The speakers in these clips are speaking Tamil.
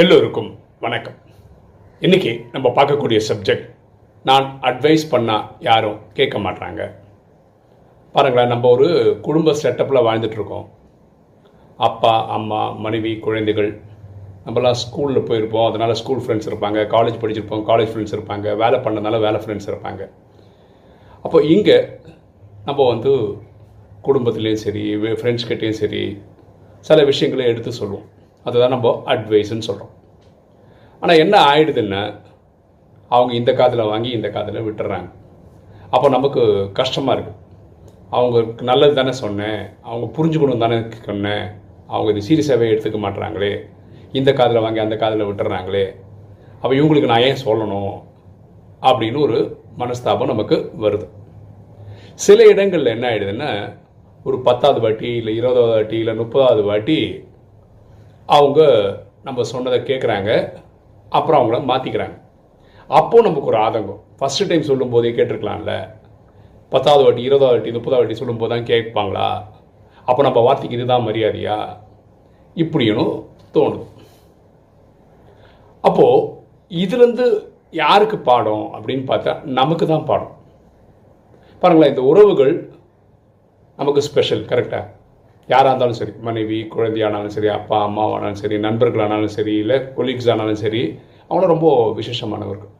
எல்லோருக்கும் வணக்கம். இன்னைக்கு நம்ம பார்க்கக்கூடிய சப்ஜெக்ட் நான் அட்வைஸ் பண்ணால் யாரும் கேட்க மாட்டாங்க பாருங்களேன் நம்ம ஒரு குடும்ப செட்டப்பில் வாழ்ந்துட்டுருக்கோம் அப்பா அம்மா மனைவி குழந்தைகள் நம்மலாம் ஸ்கூலில் போயிருப்போம். அதனால் ஸ்கூல் ஃப்ரெண்ட்ஸ் இருப்பாங்க காலேஜ் படிச்சிருப்போம் காலேஜ் ஃப்ரெண்ட்ஸ் இருப்பாங்க வேலை பண்ணனால வேலை ஃப்ரெண்ட்ஸ் இருப்பாங்க. அப்போ இங்கே நம்ம வந்து குடும்பத்துலேயும் சரி ஃப்ரெண்ட்ஸ்கிட்டேயும் சரி சில விஷயங்களை எடுத்து சொல்லுவோம். அதுதான் நம்ம அட்வைஸ்ன்னு சொல்கிறோம் ஆனால் என்ன ஆயிடுதுன்னா அவங்க இந்த காதில் வாங்கி இந்த காதில் விட்டுறாங்க. அப்போ நமக்கு கஷ்டமாக இருக்குது அவங்களுக்கு நல்லது தானே சொன்னேன். அவங்க புரிஞ்சுக்கணும் தானே சொன்னேன். அவங்க இது சீரியஸாகவே எடுத்துக்க மாட்டுறாங்களே இந்த காதில் வாங்கி அந்த காதில் விட்டுறாங்களே. அப்போ இவங்களுக்கு நான் ஏன் சொல்லணும்? அப்படின்னு ஒரு மனஸ்தாபம் நமக்கு வருது. சில இடங்களில் என்ன ஆயிடுதுன்னா ஒரு பத்தாவது வாட்டி இல்லை இருபதாவது வாட்டி இல்லை முப்பதாவது வாட்டி அவங்க நம்ம சொன்னதை கேட்குறாங்க அப்புறம் அவங்கள மாற்றிக்கிறாங்க அப்போது நமக்கு ஒரு ஆதங்கம். ஃபஸ்ட்டு டைம் சொல்லும்போதே கேட்டிருக்கலாம்ல. பத்தாவது வாட்டி இருபதாவது வாட்டி முப்பதாவது வாட்டி சொல்லும்போது தான் கேட்பாங்களா? அப்போ நம்ம வார்த்தைக்கு இதுதான் மரியாதையா? இப்படின்னு தோணுது. அப்போது இதுலேருந்து யாருக்கு பாடம் அப்படின்னு பார்த்தா நமக்கு தான் பாடம். பாருங்களேன் இந்த உறவுகள் நமக்கு ஸ்பெஷல் கரெக்டாக யாராக இருந்தாலும் சரி மனைவி குழந்தையானாலும் சரி அப்பா அம்மாவானாலும் சரி நண்பர்களானாலும் சரி இல்லை கொலீக்ஸ் ஆனாலும் சரி அவங்களும் ரொம்ப விசேஷமானவர்கள்.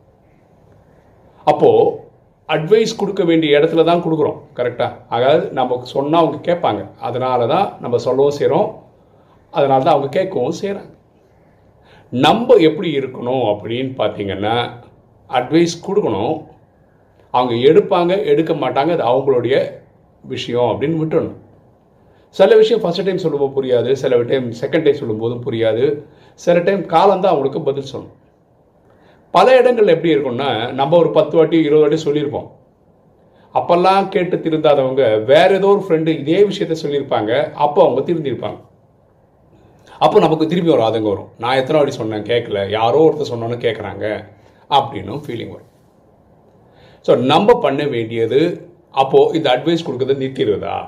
அப்போது அட்வைஸ் கொடுக்க வேண்டிய இடத்துல தான் கொடுக்குறோம் கரெக்டாக அதாவது நம்ம சொன்னால் அவங்க கேட்பாங்க. அதனால தான் நம்ம சொல்லவும் செய்கிறோம் அதனால தான் அவங்க கேட்கவும் செய்கிறாங்க நம்ம எப்படி இருக்கணும் அப்படின்னு பார்த்தீங்கன்னா அட்வைஸ் கொடுக்கணும். அவங்க எடுப்பாங்க எடுக்க மாட்டாங்க அது அவங்களுடைய விஷயம் அப்படின்னு விட்டுணும் சில விஷயம் ஃபஸ்ட் டைம் சொல்லும்போது புரியாது சில டைம் செகண்ட் டைம் சொல்லும்போதும் புரியாது. சில டைம் காலம் தான் அவங்களுக்கு பதில் சொல்லணும். பல இடங்கள் எப்படி இருக்கும்னா நம்ம ஒரு பத்து வாட்டி இருபது வாட்டி சொல்லியிருப்போம். அப்பெல்லாம் கேட்டு திருந்தாதவங்க வேற ஏதோ ஒரு ஃப்ரெண்டு இதே விஷயத்த சொல்லியிருப்பாங்க அப்போ அவங்க திருந்திருப்பாங்க. அப்போ நமக்கு திரும்பி ஒரு ஆதங்கம் வரும். நான் எத்தனை வாட்டி சொன்னேன் கேட்கல. யாரோ ஒருத்தர் சொன்னோன்னு கேட்குறாங்க அப்படின்னும் ஃபீலிங் வரும். ஸோ நம்ம பண்ண வேண்டியது அப்போது இந்த அட்வைஸ் கொடுக்கறத நிறுத்திடுறதா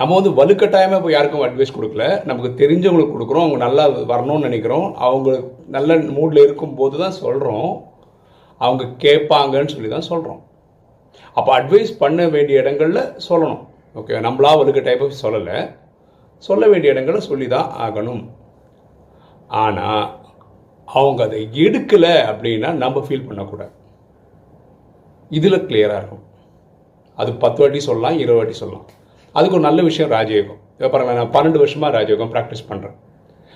நம்ம வந்து வலுக்கட்டாயமாக இப்போ யாருக்கும் அட்வைஸ் கொடுக்கல. நமக்கு தெரிஞ்சவங்களுக்கு கொடுக்குறோம். அவங்க நல்லா வரணும்னு நினைக்கிறோம். அவங்க நல்ல மூடில் இருக்கும்போது தான் சொல்கிறோம் அவங்க கேட்பாங்கன்னு சொல்லி தான் சொல்கிறோம் அப்போ அட்வைஸ் பண்ண வேண்டிய இடங்களில் சொல்லணும். ஓகே நம்மளா வலுக்கட்டாயமாக சொல்லலை. சொல்ல வேண்டிய இடங்களில் சொல்லி தான் ஆகணும். ஆனால் அவங்க அதை எடுக்கலை அப்படின்னா நம்ம ஃபீல் பண்ணக்கூடாது. இதில் கிளியராக இருக்கும். அது பத்து வாட்டி சொல்லலாம் இருபது வாட்டி சொல்லலாம். அதுக்கு ஒரு நல்ல விஷயம் ராஜயோகம். இப்போ பாருங்களேன் நான் பன்னெண்டு வருஷமாக ராஜயோகம் ப்ராக்டிஸ் பண்ணுறேன்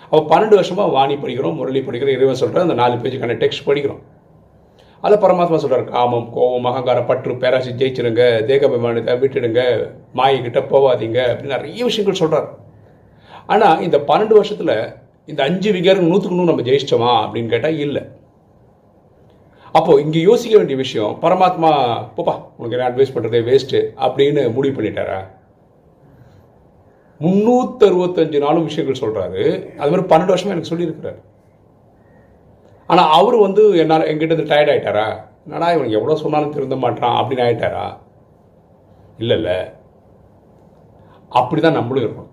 அப்போ பன்னெண்டு வருஷமாக வாணி படிக்கிறோம் முரளி படிக்கிறோம் இறைவன் சொல்கிறேன் அந்த நாலு பேஜுக்கான டெக்ஸ்ட் படிக்கிறோம். அதில் பரமாத்மா சொல்கிறார் காமம் கோபம் அகங்காரம் பற்று பேராசி ஜெயிச்சிருங்க தேகாபிமானத்தை விட்டுடுங்க மாயக்கிட்ட போவாதீங்க அப்படின்னு நிறைய விஷயங்கள் சொல்கிறார் ஆனால் இந்த பன்னெண்டு வருஷத்தில் இந்த அஞ்சு விகாரம் நூற்றுக்கு நூறு நம்ம ஜெயிச்சிட்டோமா அப்படின்னு கேட்டால் இல்லை. அப்போது இங்கே யோசிக்க வேண்டிய விஷயம் பரமாத்மா போப்பா உனக்கு என்ன அட்வைஸ் பண்ணுறதே வேஸ்ட்டு அப்படின்னு முடிவு பண்ணிட்டாரா? முந்நூற்றி அறுபத்தஞ்சு நாளும் விஷயங்கள் சொல்கிறாரு அது மாதிரி பன்னெண்டு வருஷமா எனக்கு சொல்லியிருக்கிறாரு. ஆனால் அவர் வந்து என்னால் எங்கிட்ட இருந்து டயர்ட் ஆகிட்டாரா என்னடா இவனுக்கு எவ்வளோ சொன்னாலும் திருந்த மாட்டான் அப்படின்னு ஆகிட்டாரா இல்லை இல்லை. அப்படி தான் நம்மளும் இருக்கணும்.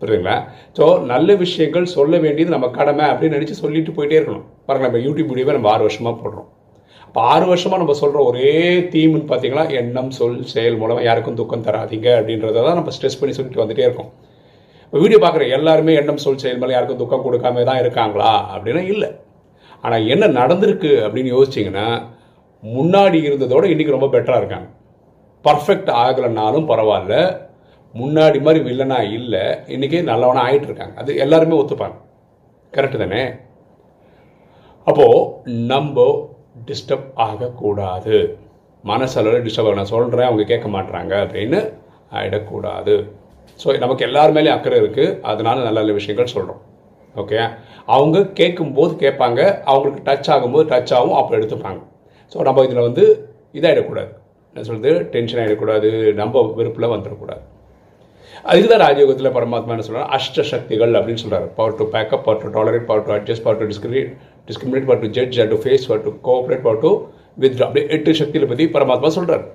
புரியுதுங்களா? ஸோ நல்ல விஷயங்கள் சொல்ல வேண்டியது நம்ம கடமை அப்படின்னு நினச்சி சொல்லிட்டு போயிட்டே இருக்கணும். பாருங்க நம்ம யூடியூப் வீடியோவை நம்ம ஆறு வருஷமாக போடுறோம். இப்போ ஆறு வருஷமாக நம்ம சொல்கிற ஒரே தீம்னு பார்த்தீங்கன்னா எண்ணம் சொல் செயல் மூலமாக யாருக்கும் துக்கம் தராதீங்க அப்படின்றத தான் நம்ம ஸ்ட்ரெஸ் பண்ணி சொல்லிட்டு வந்துட்டே இருக்கோம். இப்போ வீடியோ பார்க்குற எல்லாருமே எண்ணம் சொல் செயல் மேலே யாருக்கும் துக்கம் கொடுக்காம தான் இருக்காங்களா அப்படின்னா இல்லை. ஆனால் என்ன நடந்திருக்கு அப்படின்னு யோசிச்சிங்கன்னா முன்னாடி இருந்ததோட இன்றைக்கி ரொம்ப பெட்டராக இருக்காங்க. பர்ஃபெக்ட் ஆகலைனாலும் பரவாயில்ல. முன்னாடி மாதிரி வில்லனா இல்லை. இன்றைக்கி நல்லவனாக ஆகிட்டு இருக்காங்க. அது எல்லாருமே ஒத்துப்பாங்க. கரெக்டு தானே? அப்போது நம்ம டிஸ்டர்ப் ஆகக்கூடாது. மனசளவில் டிஸ்டர்ப் ஆக நான் சொல்கிறேன் அவங்க கேட்க மாட்டுறாங்க அப்படின்னு ஆகிடக்கூடாது ஸோ நமக்கு எல்லார் மேலேயும் அக்கறை இருக்குது அதனால நல்ல நல்ல விஷயங்கள் சொல்கிறோம் ஓகே அவங்க கேட்கும்போது கேட்பாங்க. அவங்களுக்கு டச் ஆகும்போது டச் ஆகும். அப்போ எடுத்துப்பாங்க. ஸோ நம்ம இதில் வந்து இதாகிடக்கூடாது என்ன சொல்கிறது டென்ஷன் ஆகிடக்கூடாது நம்ம வெறுப்பில் வந்துடக்கூடாது. அதுதான் ராஜயோகத்தில் பரமாத்மா என்ன சொல்கிறார் அஷ்ட சக்திகள் அப்படின்னு சொல்கிறார் power to pack up power to tolerate power to adjust power to discrete discriminate what to judge to face what to cooperate what to with அப்படியே எட்டு சக்தியில் பற்றி பரமாத்மா சொல்கிறார்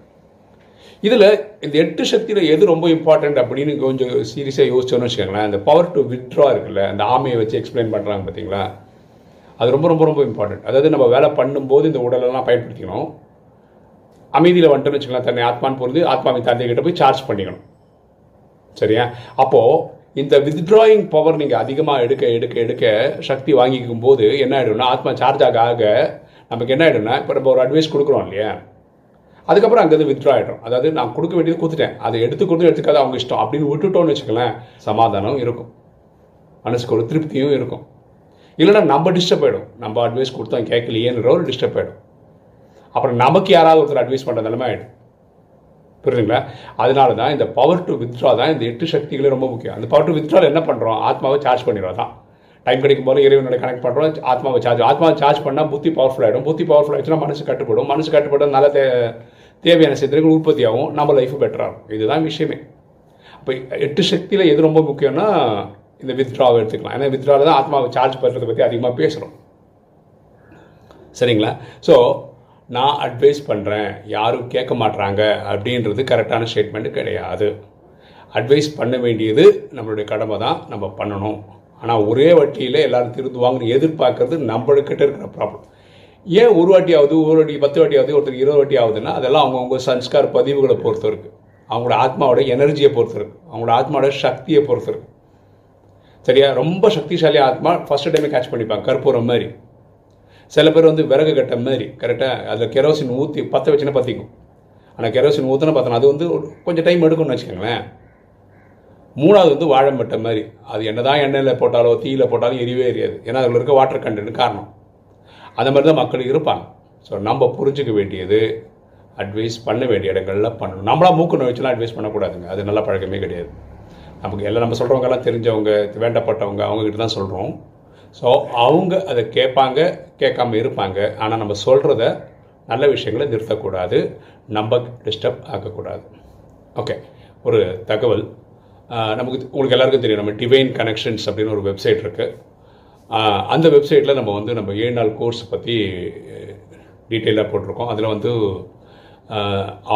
இதில் இந்த எட்டு சக்தியில் எது ரொம்ப இம்பார்ட்டண்ட் அப்படின்னு கொஞ்சம் சீரியஸாக யோசிச்சோன்னு வச்சுக்கோங்களேன். அந்த பவர் டு வித்ட்ரா இருக்குல்ல அந்த ஆமையை வச்சு எக்ஸ்பிளைன் பண்ணுறாங்க பார்த்தீங்களா அது ரொம்ப ரொம்ப ரொம்ப இம்பார்ட்டண்ட் அதாவது நம்ம வேலை பண்ணும்போது இந்த உடலெல்லாம் பயன்படுத்திக்கணும். அமைதியில் வந்துட்டோம்னு வச்சுக்கலாம் தன்னை ஆத்மான்னு பொறுத்து ஆத்மாவின் தந்தை கிட்ட போய் சார்ஜ் பண்ணிக்கணும். சரியா? அப்போது இந்த வித்ட்ராயிங் பவர் நீங்கள் அதிகமாக எடுக்க எடுக்க எடுக்க சக்தி வாங்கிக்கும் போது என்ன ஆகிடும்னா ஆத்மா சார்ஜ் ஆக ஆக நமக்கு என்ன ஆகிடும்னா இப்போ நம்ம ஒரு அட்வைஸ் கொடுக்குறோம் இல்லையா? அதுக்கப்புறம் அங்கேருந்து வித்ட்ரா ஆகிடும் அதாவது நான் கொடுக்க வேண்டியது கொடுத்துட்டேன். அதை எடுத்து கொடுத்து எடுத்துக்காத அவங்க இஷ்டம் அப்படின்னு விட்டுட்டோம்னு வச்சுக்கலேன் சமாதானம் இருக்கும். மனசுக்கு ஒரு திருப்தியும் இருக்கும். இல்லைன்னா நம்ம டிஸ்டர்ப் ஆகிடும் நம்ம அட்வைஸ் கொடுத்தோம் கேட்கலையேன்ற ஒரு டிஸ்டர்ப் ஆகிடும் அப்புறம் நமக்கு யாராவது ஒருத்தர் அட்வைஸ் பண்ணுற நிலைமை ஆகிடும் புரியுதுங்களா? அதனால தான் இந்த பவர் டு வித்ட்ரா தான் இந்த எட்டு சக்திகளே ரொம்ப முக்கியம். அந்த பவர் டு வித்ட்ரா என்ன பண்ணுறோம் ஆத்மாவை சார்ஜ் பண்ணிடுறோம் தான் டைம் கிடைக்கும் போது இறைவனோட கனெக்ட் பண்ணுறோம் ஆத்மாவை சார்ஜ் ஆத்மாவை சார்ஜ் பண்ணால் புத்தி பவர்ஃபுல் ஆகிடும் புத்தி பவர்ஃபுல் ஆகிடுச்சுன்னா மனசு கட்டுப்படும். மனசு கட்டுப்படும் நல்ல தே தேவையான சித்திரங்கள் உற்பத்தி ஆகும். நம்ம லைஃப் பெட்டராகும் இதுதான் விஷயமே. அப்போ எட்டு சக்தியில் எது ரொம்ப முக்கியம்னா இந்த வித்ட்ராவை எடுத்துக்கலாம். ஏன்னா வித்ட்ராவில் தான் ஆத்மாவை சார்ஜ் பண்ணுறதை பற்றி அதிகமாக பேசுகிறோம் சரிங்களா? ஸோ நான் அட்வைஸ் பண்ணுறேன் யாரும் கேட்க மாட்றாங்க அப்படின்றது கரெக்டான ஸ்டேட்மெண்ட்டு கிடையாது. அட்வைஸ் பண்ண வேண்டியது நம்மளுடைய கடமை தான் நம்ம பண்ணணும். ஆனால் ஒரே வட்டியில் எல்லோரும் திருந்துவாங்கன்னு எதிர்பார்க்கறது நம்மளுக்கிட்ட இருக்கிற ப்ராப்ளம் ஏன் ஒரு வாட்டி ஆகுது ஒரு வாட்டி பத்து வாட்டி ஆகுது ஒருத்தருக்கு இருபது வாட்டி ஆகுதுன்னா அதெல்லாம் அவங்கவுங்க சன்ஸ்கார் பதிவுகளை பொறுத்து இருக்குது அவங்களோட ஆத்மாவோட எனர்ஜியை பொறுத்து இருக்குது அவங்களோட ஆத்மாவோட சக்தியை பொறுத்து இருக்குது சரியா? ரொம்ப சக்திசாலி ஆத்மா ஃபர்ஸ்ட் டைமே கேட்ச் பண்ணிப்பாங்க கற்பூரம் மாதிரி. சில பேர் வந்து விறகு கட்ட மாதிரி கரெக்டாக அதில் கெரோசின் ஊற்றி பற்ற வச்சுன்னா பற்றிக்கும் ஆனால் கெரோசின் ஊற்றினா பார்த்தோன்னா அது வந்து கொஞ்சம் டைம் எடுக்கும்னு வச்சுக்கோங்களேன். மூணாவது வந்து வாழை மட்டை மாதிரி. அது என்ன தான் எண்ணெயில் போட்டாலோ தீயில போட்டாலும் எரியவே எரியாது. ஏன்னா அதில் இருக்க வாட்டர் கண்டென்ட் காரணம். அந்த மாதிரி தான் மக்கள் இருப்பாங்க. ஸோ நம்ம புரிஞ்சிக்க வேண்டியது அட்வைஸ் பண்ண வேண்டிய இடங்களில் பண்ணணும். நம்மளா மூக்கு நோய்ச்சலாம் அட்வைஸ் பண்ணக்கூடாதுங்க. அது நல்ல பழக்கமே கிடையாது. நமக்கு எல்லாம் நம்ம சொல்கிறவங்கெல்லாம் தெரிஞ்சவங்க வேண்டப்பட்டவங்க அவங்கக்கிட்ட தான் சொல்கிறோம் ஸோ அவங்க அதை கேட்பாங்க கேட்காம இருப்பாங்க. ஆனால் நம்ம சொல்கிறத நல்ல விஷயங்களை நிறுத்தக்கூடாது. நம்ம டிஸ்டர்ப் ஆகக்கூடாது ஓகே ஒரு தகவல். நமக்கு உங்களுக்கு எல்லாருக்கும் தெரியும் நம்ம டிவைன் கனெக்ஷன்ஸ் அப்படின்னு ஒரு வெப்சைட் இருக்குது அந்த வெப்சைட்டில் நம்ம வந்து நம்ம ஏழு நாள் கோர்ஸ் பற்றி டீட்டெயிலாக போட்டிருக்கோம். அதில் வந்து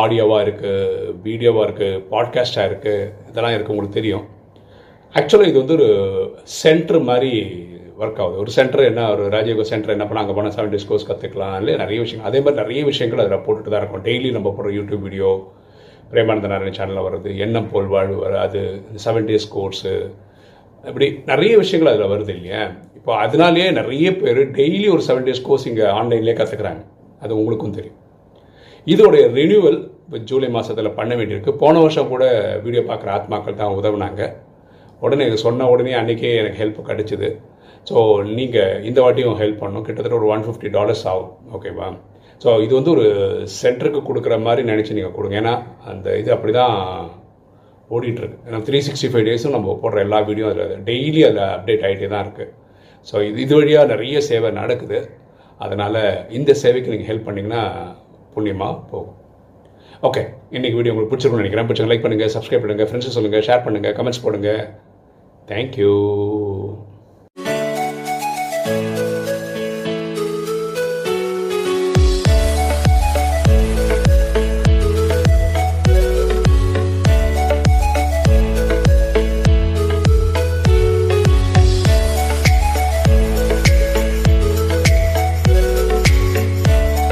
ஆடியோவாக இருக்குது வீடியோவாக இருக்குது பாட்காஸ்ட்டாக இருக்குது இதெல்லாம் இருக்குது உங்களுக்கு தெரியும். ஆக்சுவலாக இது வந்து ஒரு சென்டர் மாதிரி ஒர்க் ஆகுது. ஒரு சென்டர் என்ன ஒரு ராஜயோக சென்டர் என்ன பண்ணால் அங்கே போனால் செவன் டேஸ் கோர்ஸ் கற்றுக்கலாம். இல்லை நிறைய விஷயங்கள் அதே மாதிரி நிறைய விஷயங்கள் அதில் போட்டுட்டு தான் இருக்கும். டெய்லி நம்ம போடுற யூடியூப் வீடியோ பிரேமானந்த நாராயண சேனலில் வருது எண்ணம் போல் வாழ்வு வர அது செவன் டேஸ் கோர்ஸு இப்படி நிறைய விஷயங்கள் அதில் வருது இல்லையா? இப்போ அதனாலேயே நிறைய பேர் டெய்லி ஒரு செவன் டேஸ் கோர்ஸ் இங்கே ஆன்லைன்லேயே கற்றுக்குறாங்க. அது உங்களுக்கும் தெரியும். இதோடைய ரினியூவல் இப்போ ஜூலை மாதத்தில் பண்ண வேண்டியிருக்கு. போன வருஷம் கூட வீடியோ பார்க்குற ஆத்மாக்கள் தான் உதவுனாங்க. உடனே சொன்ன உடனே அன்றைக்கே எனக்கு ஹெல்ப் கிடச்சிது. ஸோ நீங்கள் இந்த வாட்டியும் ஹெல்ப் பண்ணணும். கிட்டத்தட்ட ஒரு ஒன் ஃபிஃப்டி டாலர்ஸ் ஆகும். ஓகேவா ஸோ இது வந்து ஒரு சென்டருக்கு கொடுக்குற மாதிரி நினச்சி நீங்கள் கொடுங்க. ஏன்னா அந்த இது அப்படி தான் ஓடிட்டுருக்கு. ஏன்னா த்ரீ சிக்ஸ்டி ஃபைவ் டேஸும் நம்ம போடுற எல்லா வீடியோ அதில் டெய்லி அதில் அப்டேட் ஆகிட்டே தான் இருக்குது ஸோ இது இது வழியாக நிறைய சேவை நடக்குது. அதனால் இந்த சேவைக்கு நீங்கள் ஹெல்ப் பண்ணிங்கன்னா புண்ணியமாக போகும். ஓகே இன்றைக்கி வீடியோ உங்களுக்கு பிடிச்சிருக்கும்னு நினைக்கிறேன். பிடிச்சிங்க லைக் பண்ணுங்கள் சப்ஸ்கிரைப் பண்ணுங்கள் ஃப்ரெண்ட்ஸு சொல்லுங்கள் ஷேர் பண்ணுங்கள் கமெண்ட்ஸ் Thank you.